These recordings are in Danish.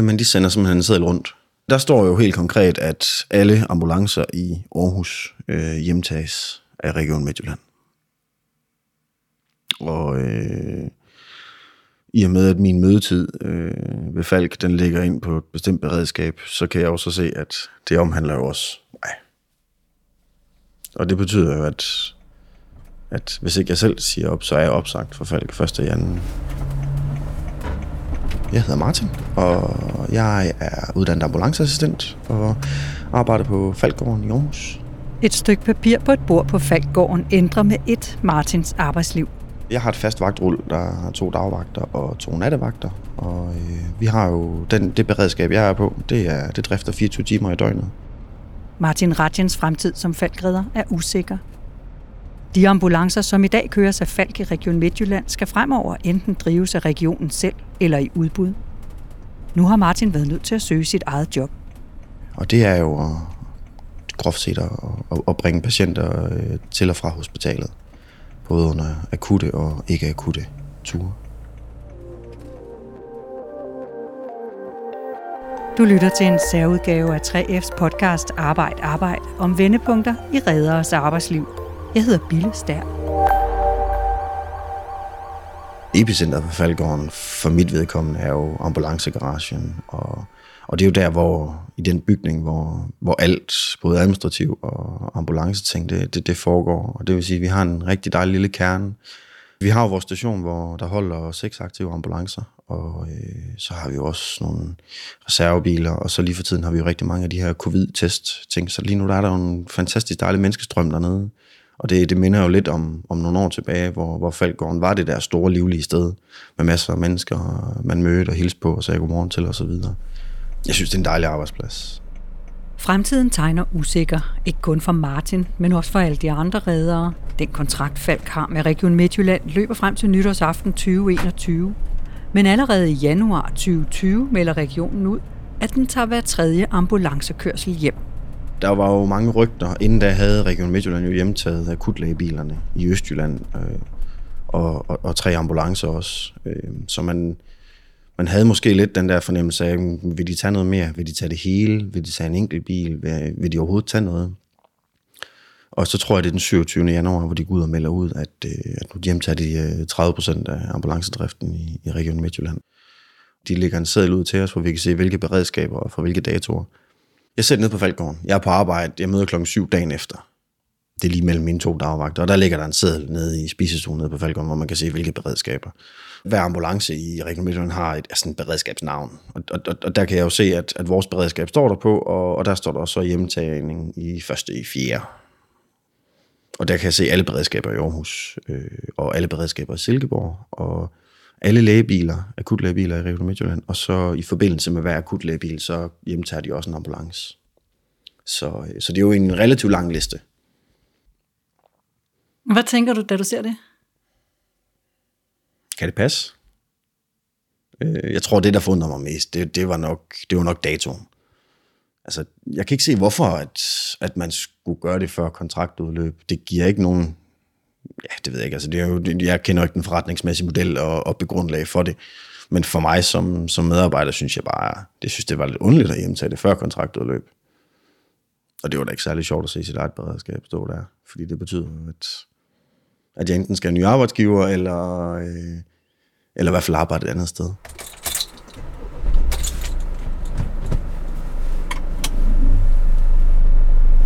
Jamen, de sender simpelthen en seddel rundt. Der står jo helt konkret, at alle ambulancer i Aarhus øh, hjemtages af Region Midtjylland. Og øh, i og med, at min mødetid øh, ved Falk, den ligger ind på et bestemt beredskab, så kan jeg også se, at det omhandler jo også mig. Og det betyder jo, at, at hvis ikke jeg selv siger op, så er jeg opsagt for Falk 1. januar. Jeg hedder Martin, og jeg er uddannet ambulanceassistent og arbejder på Falkgården i Aarhus. Et stykke papir på et bord på Falkgården ændrer med et Martins arbejdsliv. Jeg har et fast vagtrul, der har to dagvagter og to nattevagter. Og øh, vi har jo den, det beredskab, jeg er på, det, er, det drifter 24 timer i døgnet. Martin Radjens fremtid som falkredder er usikker. De ambulancer, som i dag køres af Falk i Region Midtjylland, skal fremover enten drives af regionen selv eller i udbud. Nu har Martin været nødt til at søge sit eget job. Og det er jo at, groft set at, at, at bringe patienter øh, til og fra hospitalet. Både under akutte og ikke akutte ture. Du lytter til en særudgave af 3F's podcast Arbejd Arbejd om vendepunkter i redderes arbejdsliv. Jeg hedder Bille Stær. Epicenter for Falgården for mit vedkommende er jo ambulancegaragen, og, og det er jo der, hvor i den bygning, hvor, hvor alt, både administrativ og ambulanceting, det, det, det foregår. Og det vil sige, at vi har en rigtig dejlig lille kerne. Vi har jo vores station, hvor der holder seks aktive ambulancer, og øh, så har vi jo også nogle reservebiler, og så lige for tiden har vi jo rigtig mange af de her covid-test-ting. Så lige nu der er der jo en fantastisk dejlig menneskestrøm dernede. Og det, det minder jo lidt om, om nogle år tilbage, hvor, hvor Falkgården var det der store livlige sted, med masser af mennesker, man mødte og hilste på og sagde godmorgen til osv. Jeg synes, det er en dejlig arbejdsplads. Fremtiden tegner usikker, ikke kun for Martin, men også for alle de andre redere. Den kontrakt Falk har med Region Midtjylland løber frem til nytårsaften 2021. Men allerede i januar 2020 melder regionen ud, at den tager hver tredje ambulancekørsel hjem. Der var jo mange rygter. Inden da havde Region Midtjylland jo hjemtaget akutlægebilerne i Østjylland, øh, og, og, og tre ambulancer også. Øh, så man, man havde måske lidt den der fornemmelse af, vil de tage noget mere? Vil de tage det hele? Vil de tage en enkelt bil? Vil, vil de overhovedet tage noget? Og så tror jeg, det er den 27. januar, hvor de går ud og melder ud, at, øh, at nu hjemtager de 30 øh, procent af ambulancedriften i, i Region Midtjylland. De lægger en seddel ud til os, hvor vi kan se, hvilke beredskaber og for hvilke datoer. Jeg sidder ned på Falkgården. Jeg er på arbejde. Jeg møder klokken 7 dagen efter. Det er lige mellem mine to dagvagter. Og der ligger der en seddel nede i spisestuen nede på Falkgården, hvor man kan se, hvilke beredskaber. Hver ambulance i Region Midtjylland har et altså sådan et beredskabsnavn. Og, og, og, der kan jeg jo se, at, at vores beredskab står der på, og, og der står der også så hjemtagning i første i fjerde. Og der kan jeg se alle beredskaber i Aarhus, øh, og alle beredskaber i Silkeborg, og alle lægebiler, akutlægebiler i Region Midtjylland, og så i forbindelse med hver akutlægebil, så hjemtager de også en ambulance. Så, øh, så det er jo en relativt lang liste. Hvad tænker du, da du ser det? Kan det passe? Øh, jeg tror, det, der forundrer mig mest, det, det, var nok, det var nok datoen. Altså, jeg kan ikke se, hvorfor at, at man skulle gøre det før kontraktudløb. Det giver ikke nogen... Ja, det ved jeg ikke. Altså, det er jo, jeg kender ikke den forretningsmæssige model og, og begrundlag for det. Men for mig som, som medarbejder, synes jeg bare, det synes det var lidt underligt at hjemtage det før kontraktudløb. Og det var da ikke særlig sjovt at se sit eget beredskab stå der. Fordi det betyder, at, at jeg enten skal have en ny arbejdsgiver, eller, øh, eller i hvert fald arbejde et andet sted.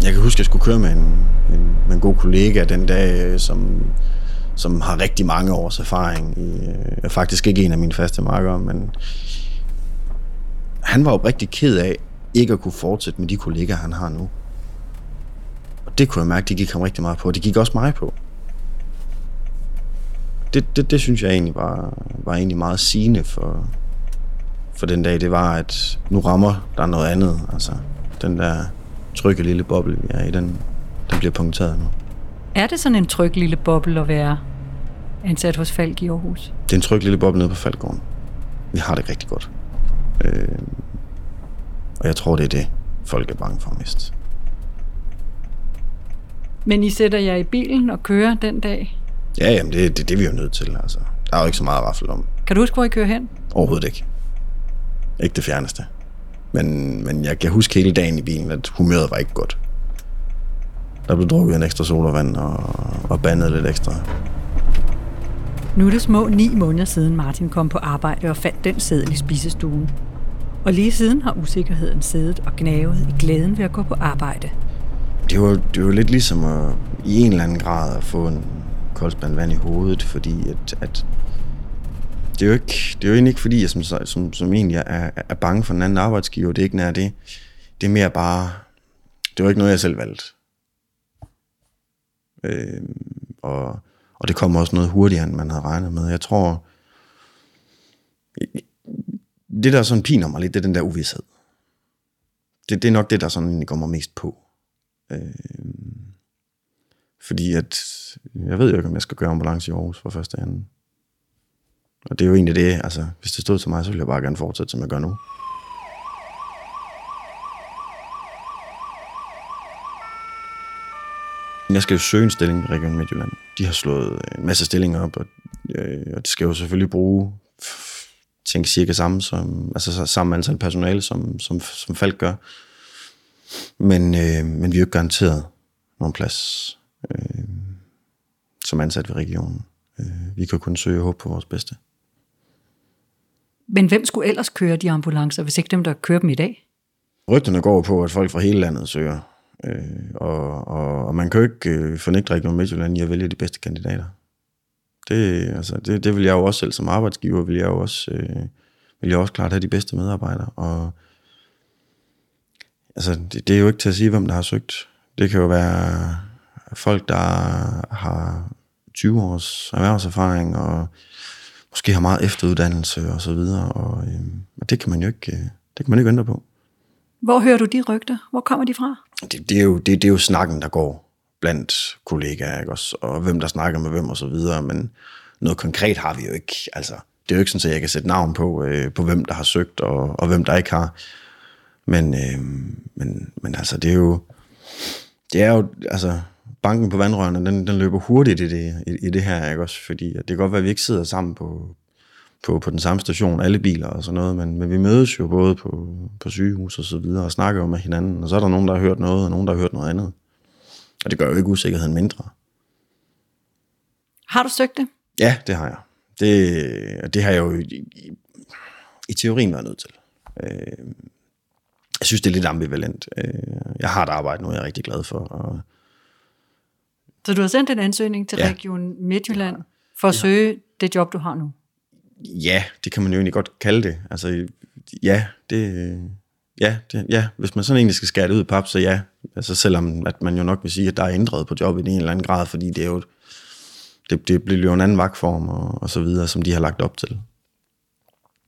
Jeg kan huske, at jeg skulle køre med en, en, med en god kollega den dag, øh, som, som har rigtig mange års erfaring. I, er faktisk ikke en af mine faste markere, men han var jo rigtig ked af ikke at kunne fortsætte med de kollegaer, han har nu. Og det kunne jeg mærke, det gik ham rigtig meget på. Det gik også mig på. Det, det, det synes jeg egentlig var, var egentlig meget sigende for, for den dag. Det var, at nu rammer der noget andet. Altså, den der trygge lille boble, vi er i, den, den bliver punkteret nu. Er det sådan en tryg lille boble at være ansat hos Falk i Aarhus? Det er en tryg lille boble nede på Falkgården. Vi har det rigtig godt. Øh, og jeg tror, det er det, folk er bange for mest. Men I sætter jer i bilen og kører den dag? Ja, jamen det, det, det er vi jo nødt til. Altså. Der er jo ikke så meget at om. Kan du huske, hvor I kører hen? Overhovedet ikke. Ikke det fjerneste. Men, men jeg kan huske hele dagen i bilen, at humøret var ikke godt. Der blev drukket en ekstra sodavand og, og bandet lidt ekstra. Nu er det små ni måneder siden Martin kom på arbejde og fandt den seddel i spisestuen. Og lige siden har usikkerheden siddet og gnavet i glæden ved at gå på arbejde. Det var, det var lidt ligesom at i en eller anden grad at få en koldspand vand i hovedet, fordi at, at det er jo ikke, det er jo egentlig ikke fordi, jeg som, som, som egentlig er, er bange for en anden arbejdsgiver. Det er ikke nær det. Det er mere bare, det var ikke noget, jeg selv valgte. Øh, og, og det kommer også noget hurtigere, end man havde regnet med. Jeg tror, det der sådan piner mig lidt, det er den der uvidshed. Det, det er nok det, der sådan egentlig går mig mest på. Øh, fordi at, jeg ved jo ikke, om jeg skal gøre ambulance i Aarhus for første anden. Og det er jo egentlig det, altså, hvis det stod til mig, så ville jeg bare gerne fortsætte, som jeg gør nu. Jeg skal jo søge en stilling i Region Midtjylland. De har slået en masse stillinger op, og, øh, og de skal jo selvfølgelig bruge tænke cirka samme, som, altså samme antal personale, som, som, som Falk gør. Men, øh, men vi er jo ikke garanteret nogen plads øh, som ansat ved regionen. Øh, vi kan kun søge og håbe på vores bedste. Men hvem skulle ellers køre de ambulancer, hvis ikke dem, der kører dem i dag? Rygterne går på, at folk fra hele landet søger. Øh, og, og, og man kan jo ikke øh, fornægte Region Midtjylland i at vælge de bedste kandidater. Det, altså, det, det vil jeg jo også selv som arbejdsgiver, vil jeg jo også, øh, vil jeg også klart have de bedste medarbejdere. Og altså, det, det er jo ikke til at sige, hvem der har søgt. Det kan jo være folk, der har 20 års erhvervserfaring, og måske har meget efteruddannelse og så videre, og, øh, og det kan man jo ikke, øh, det kan man ikke ændre på. Hvor hører du de rygter? Hvor kommer de fra? Det, det, er, jo, det, det er jo snakken, der går blandt kollegaer, ikke også? og hvem der snakker med hvem og så videre, men noget konkret har vi jo ikke. Altså, det er jo ikke sådan, at jeg kan sætte navn på, øh, på hvem der har søgt, og, og hvem der ikke har. Men, øh, men, men altså, det er jo, det er jo, altså, banken på vandrørene, den, den løber hurtigt i det, i, i det her, ikke også? Fordi det kan godt være, at vi ikke sidder sammen på, på, på den samme station, alle biler og sådan noget, men, men vi mødes jo både på, på sygehus og så videre, og snakker jo med hinanden, og så er der nogen, der har hørt noget, og nogen, der har hørt noget andet. Og det gør jo ikke usikkerheden mindre. Har du søgt det? Ja, det har jeg. Det, det har jeg jo i, i, i teorien været nødt til. Øh, jeg synes, det er lidt ambivalent. Øh, jeg har et arbejde nu, jeg er rigtig glad for. Og, så du har sendt en ansøgning til ja. Region Midtjylland for at ja. søge det job, du har nu? Ja, det kan man jo egentlig godt kalde det. Altså, ja, det, ja, det, ja, hvis man sådan egentlig skal skære det ud i pap, så ja. Altså selvom at man jo nok vil sige, at der er ændret på jobbet i en eller anden grad, fordi det er jo, det, det bliver jo en anden vagtform og, og så videre, som de har lagt op til.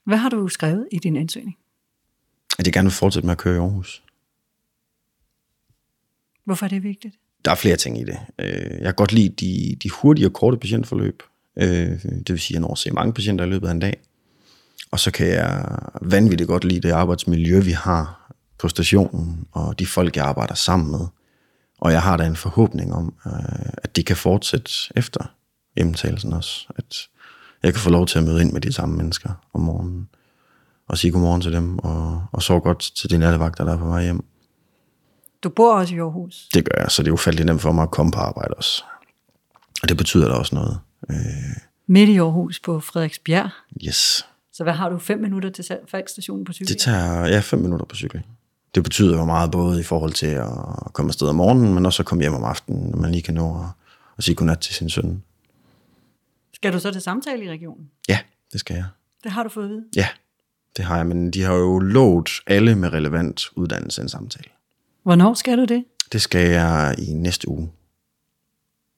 Hvad har du skrevet i din ansøgning? At jeg gerne vil fortsætte med at køre i Aarhus. Hvorfor er det vigtigt? Der er flere ting i det. Øh, jeg kan godt lide de, de hurtige og korte patientforløb. Øh, det vil sige, at jeg når at se mange patienter i løbet af en dag. Og så kan jeg vanvittigt godt lide det arbejdsmiljø, vi har på stationen, og de folk, jeg arbejder sammen med. Og jeg har da en forhåbning om, øh, at det kan fortsætte efter hjemtagelsen også. At jeg kan få lov til at møde ind med de samme mennesker om morgenen, og sige godmorgen til dem, og, og sove godt til de nattevagter, der er på vej hjem. Du bor også i Aarhus? Det gør jeg, så det er ufatteligt nemt for mig at komme på arbejde også. Og det betyder da også noget. Øh... Midt i Aarhus på Frederiksbjerg? Yes. Så hvad har du, fem minutter til Falkstationen på cykel? Det tager, ja, fem minutter på cykel. Det betyder jo meget både i forhold til at komme afsted om morgenen, men også at komme hjem om aftenen, når man lige kan nå at, at sige godnat til sin søn. Skal du så til samtale i regionen? Ja, det skal jeg. Det har du fået at vide? Ja, det har jeg, men de har jo lovet alle med relevant uddannelse en samtale. Hvornår skal du det? Det skal jeg i næste uge.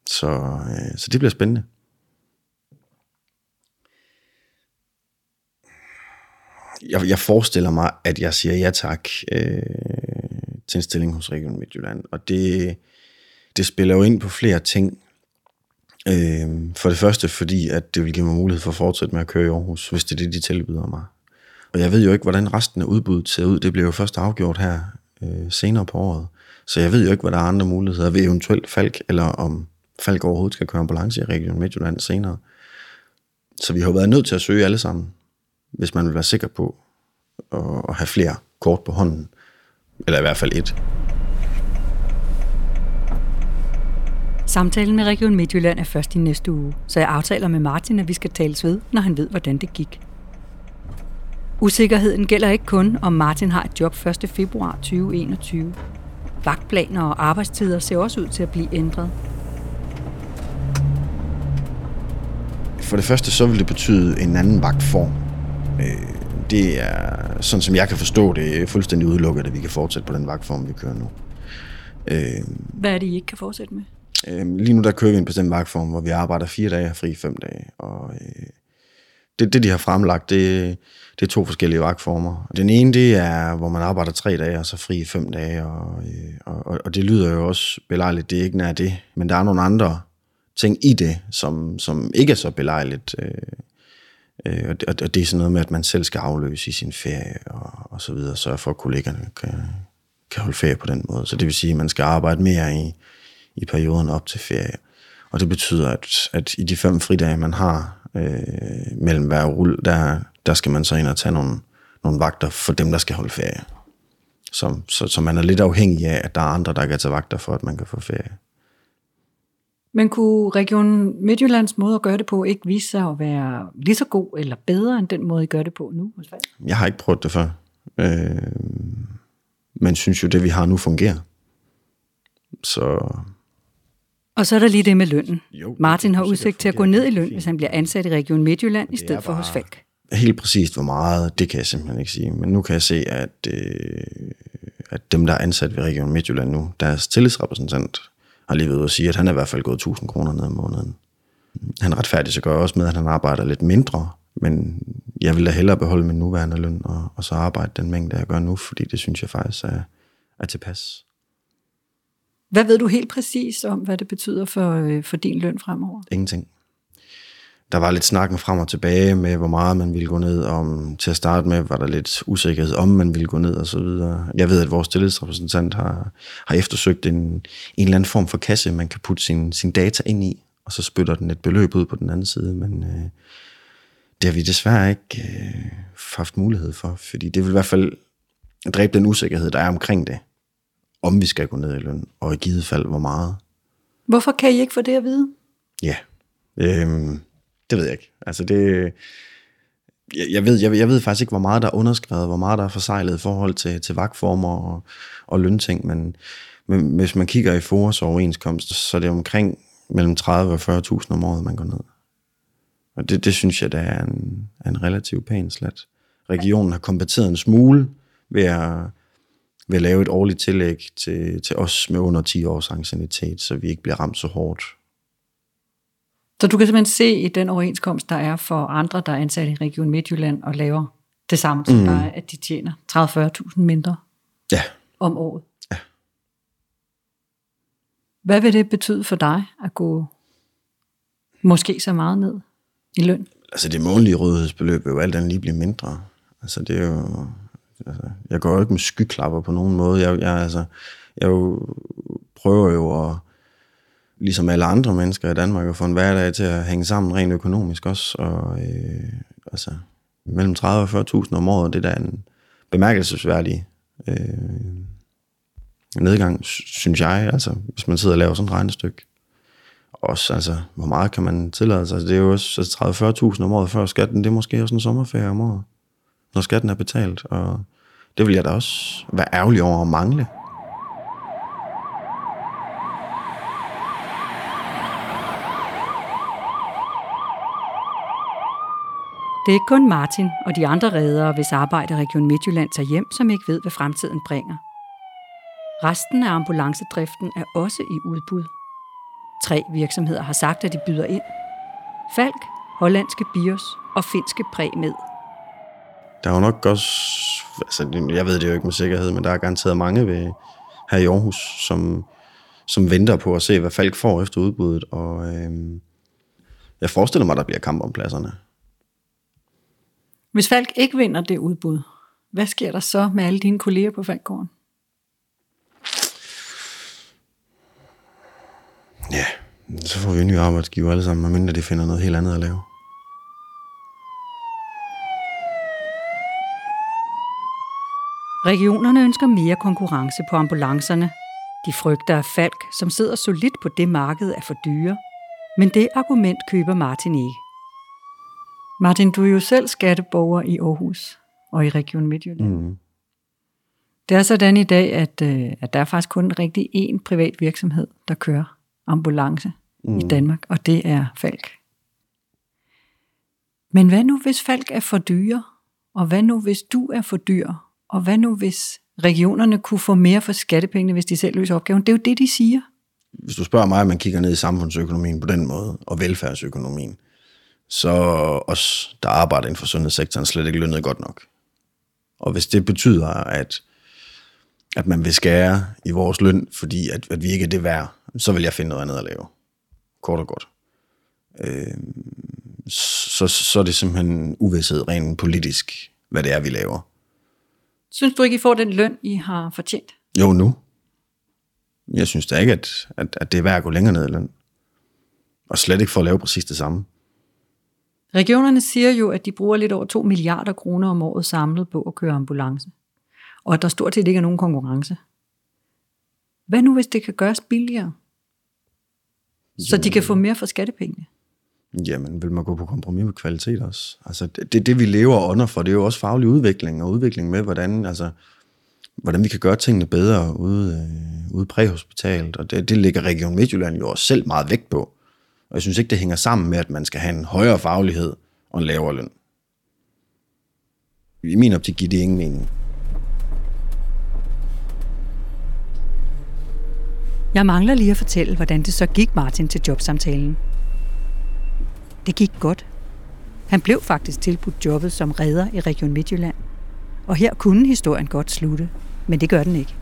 Så, øh, så det bliver spændende. Jeg, jeg forestiller mig, at jeg siger ja tak øh, til en stilling hos Region Midtjylland. Og det, det spiller jo ind på flere ting. Øh, for det første, fordi at det vil give mig mulighed for at fortsætte med at køre i Aarhus, hvis det er det, de tilbyder mig. Og jeg ved jo ikke, hvordan resten af udbuddet ser ud. Det bliver jo først afgjort her øh, senere på året. Så jeg ved jo ikke, hvad der er andre muligheder ved eventuelt Falk, eller om Falk overhovedet skal køre ambulance i Region Midtjylland senere. Så vi har været nødt til at søge alle sammen, hvis man vil være sikker på, at, at have flere kort på hånden. Eller i hvert fald et. Samtalen med Region Midtjylland er først i næste uge, så jeg aftaler med Martin, at vi skal tales ved, når han ved, hvordan det gik. Usikkerheden gælder ikke kun, om Martin har et job 1. februar 2021. Vagtplaner og arbejdstider ser også ud til at blive ændret. For det første så vil det betyde en anden vagtform. Øh, det er, sådan som jeg kan forstå det, fuldstændig udelukket, at vi kan fortsætte på den vagtform, vi kører nu. Øh, Hvad er det, I ikke kan fortsætte med? lige nu der kører vi en bestemt vagtform, hvor vi arbejder fire dage og fri fem dage. Og det, det, de har fremlagt, det, det er to forskellige vagtformer. Den ene, det er, hvor man arbejder tre dage, og så fri fem dage, og, øh, og, og det lyder jo også belejligt, det er ikke nær det, men der er nogle andre ting i det, som, som ikke er så belejligt. Øh, øh, og, det, og det er sådan noget med, at man selv skal afløse i sin ferie, og, og så videre, sørge for at kollegerne kan, kan holde ferie på den måde. Så det vil sige, at man skal arbejde mere i, i perioden op til ferie. Og det betyder, at, at i de fem fridage, man har øh, mellem hver rull, der, der skal man så ind og tage nogle, nogle vagter for dem, der skal holde ferie. Så, så, så man er lidt afhængig af, at der er andre, der kan tage vagter for, at man kan få ferie. Men kunne Region Midtjyllands måde at gøre det på ikke vise sig at være lige så god eller bedre end den måde, I gør det på nu? Jeg har ikke prøvet det før. Øh, men synes jo, det vi har nu fungerer. Så og så er der lige det med lønnen. Jo, Martin har udsigt til at gå ned i løn, hvis han bliver ansat i Region Midtjylland i stedet for hos Falk. Helt præcist hvor meget, det kan jeg simpelthen ikke sige. Men nu kan jeg se, at, øh, at dem, der er ansat ved Region Midtjylland nu, deres tillidsrepræsentant, har lige ved at sige, at han er i hvert fald gået 1000 kroner ned om måneden. Han retfærdigt så gør også med, at han arbejder lidt mindre, men jeg vil da hellere beholde min nuværende løn og, og så arbejde den mængde, jeg gør nu, fordi det synes jeg faktisk er, er tilpas. Hvad ved du helt præcis om, hvad det betyder for, øh, for din løn fremover? Ingenting. Der var lidt snakken frem og tilbage med, hvor meget man ville gå ned. Om, til at starte med var der lidt usikkerhed om, man ville gå ned og så videre. Jeg ved, at vores tillidsrepræsentant har, har eftersøgt en, en eller anden form for kasse, man kan putte sin, sin data ind i, og så spytter den et beløb ud på den anden side. Men øh, det har vi desværre ikke øh, haft mulighed for, fordi det vil i hvert fald dræbe den usikkerhed, der er omkring det om vi skal gå ned i løn, og i givet fald, hvor meget. Hvorfor kan I ikke få det at vide? Ja, øhm, det ved jeg ikke. Altså det, jeg, jeg, ved, jeg, jeg ved faktisk ikke, hvor meget der er underskrevet, hvor meget der er forsejlet i forhold til, til vagtformer og, og lønting, men, men hvis man kigger i Foras overenskomst, så er det omkring mellem 30 og 40.000 om året, man går ned. Og det, det synes jeg, der er en, en relativt pæn slat. Regionen har kompenseret en smule ved at at lave et årligt tillæg til, til os med under 10 års ancienitet, så vi ikke bliver ramt så hårdt. Så du kan simpelthen se i den overenskomst, der er for andre, der er ansat i Region Midtjylland og laver det samme som mm. dig, at de tjener 30-40.000 mindre ja. om året. Ja. Hvad vil det betyde for dig at gå måske så meget ned i løn? Altså det månedlige rådighedsbeløb vil jo alt andet lige blive mindre. Altså det er jo Altså, jeg går jo ikke med skyklapper på nogen måde. Jeg, jeg, altså, jeg jo, prøver jo at, ligesom alle andre mennesker i Danmark, at få en hverdag til at hænge sammen rent økonomisk også. Og, øh, altså, mellem 30 og 40.000 om året, det er da en bemærkelsesværdig øh, nedgang, synes jeg, altså, hvis man sidder og laver sådan et regnestykke. Også, altså, hvor meget kan man tillade sig? Altså, det er jo også altså 30-40.000 om året før skatten, det er måske også en sommerferie om året når skatten er betalt, og det vil jeg da også være ærgerlig over at mangle. Det er ikke kun Martin og de andre redere, hvis arbejde Region Midtjylland tager hjem, som ikke ved, hvad fremtiden bringer. Resten af ambulancedriften er også i udbud. Tre virksomheder har sagt, at de byder ind. Falk, hollandske Bios og finske Præmed. Der er jo nok også, altså jeg ved det jo ikke med sikkerhed, men der er garanteret mange ved, her i Aarhus, som, som venter på at se, hvad Falk får efter udbuddet, og øh, jeg forestiller mig, der bliver kamp om pladserne. Hvis Falk ikke vinder det udbud, hvad sker der så med alle dine kolleger på Falkgården? Ja, så får vi en ny arbejdsgiver alle sammen, medmindre de finder noget helt andet at lave. Regionerne ønsker mere konkurrence på ambulancerne. De frygter, at Falk, som sidder solidt på det marked, er for dyre. Men det argument køber Martin ikke. Martin, du er jo selv skatteborger i Aarhus og i Region Midtjylland. Mm. Det er sådan i dag, at, øh, at der er faktisk kun rigtig én privat virksomhed, der kører ambulance mm. i Danmark, og det er Falk. Men hvad nu, hvis Falk er for dyre? Og hvad nu, hvis du er for dyr? Og hvad nu, hvis regionerne kunne få mere for skattepengene, hvis de selv løser opgaven? Det er jo det, de siger. Hvis du spørger mig, at man kigger ned i samfundsøkonomien på den måde, og velfærdsøkonomien, så os, der arbejder inden for sundhedssektoren, slet ikke lønnet godt nok. Og hvis det betyder, at, at man vil skære i vores løn, fordi at, at vi ikke er det værd, så vil jeg finde noget andet at lave. Kort og godt. Øh, så, så er det simpelthen uvidshed rent politisk, hvad det er, vi laver. Synes du ikke, I får den løn, I har fortjent? Jo, nu. Jeg synes da ikke, at, at, at det er værd at gå længere ned i løn. Og slet ikke for at lave præcis det samme. Regionerne siger jo, at de bruger lidt over 2 milliarder kroner om året samlet på at køre ambulance. Og at der stort set ikke er nogen konkurrence. Hvad nu, hvis det kan gøres billigere? Så de kan få mere for skattepengene? Jamen, vil man gå på kompromis med kvalitet også? Altså, det, det, det vi lever under for, det er jo også faglig udvikling, og udvikling med, hvordan, altså, hvordan vi kan gøre tingene bedre ude, øh, ude præhospitalet, og det, det ligger Region Midtjylland jo også selv meget vægt på. Og jeg synes ikke, det hænger sammen med, at man skal have en højere faglighed og en lavere løn. I min optik giver det ingen mening. Jeg mangler lige at fortælle, hvordan det så gik Martin til jobsamtalen. Det gik godt. Han blev faktisk tilbudt jobbet som redder i Region Midtjylland. Og her kunne historien godt slutte, men det gør den ikke.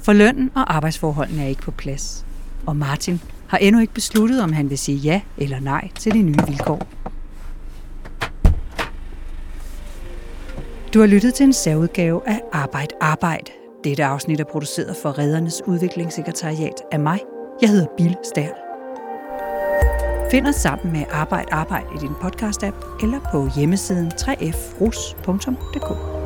For lønnen og arbejdsforholdene er ikke på plads. Og Martin har endnu ikke besluttet, om han vil sige ja eller nej til de nye vilkår. Du har lyttet til en særudgave af Arbejde Arbejde. Dette afsnit er produceret for Redernes Udviklingssekretariat af mig. Jeg hedder Bill Stærl. Find os sammen med Arbejd Arbejde i din podcast-app eller på hjemmesiden 3frus.dk.